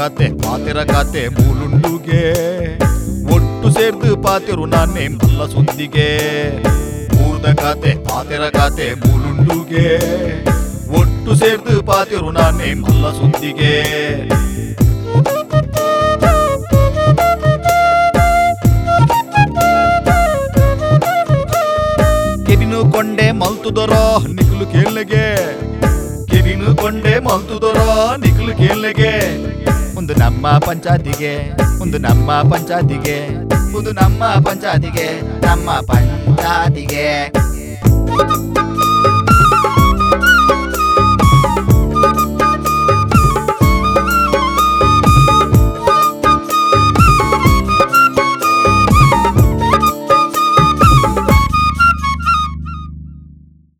ಕಾತೆ ಪಾತಿರ ಕಾತೆ ಮೂಲುಂಡುಗೆ. ಒಟ್ಟು ಸೇರ್ದು ಪಾತಿರು ನಾನೇ ಮಲ್ಲ ಸುದ್ದಿಗೆ. ಊರ್ದ ಕಾತೆ ಪಾತಿರ ಕಾತೆ ಮೂಲುಂಡುಗೆ. ಒಟ್ಟು ಸೇರ್ದು ಪಾತಿರು ನಾನೇ ಮಲ್ಲ ಸುದ್ದಿಗೆ. ಕೆಬಿನು ಕೊಂಡೆ ಮಲ್ತುದರೋ ನಿಕ್ಲು ಕೇಳಿಗೆ ಕೆಬಿನು ಕೊಂಡೆ ಮಲ್ತುದರೋ ನಿಕ್ಲು ಕೇಳ್ನೆಗೆ. ಒಂದು ನಮ್ಮ ಪಂಚಾಯತಿಗೆ ಒಂದು ನಮ್ಮ ಪಂಚಾಯತಿಗೆ ಒಂದು ನಮ್ಮ ಪಂಚಾಯತಿಗೆ ನಮ್ಮ ಪಂಚಾಯತಿಗೆ.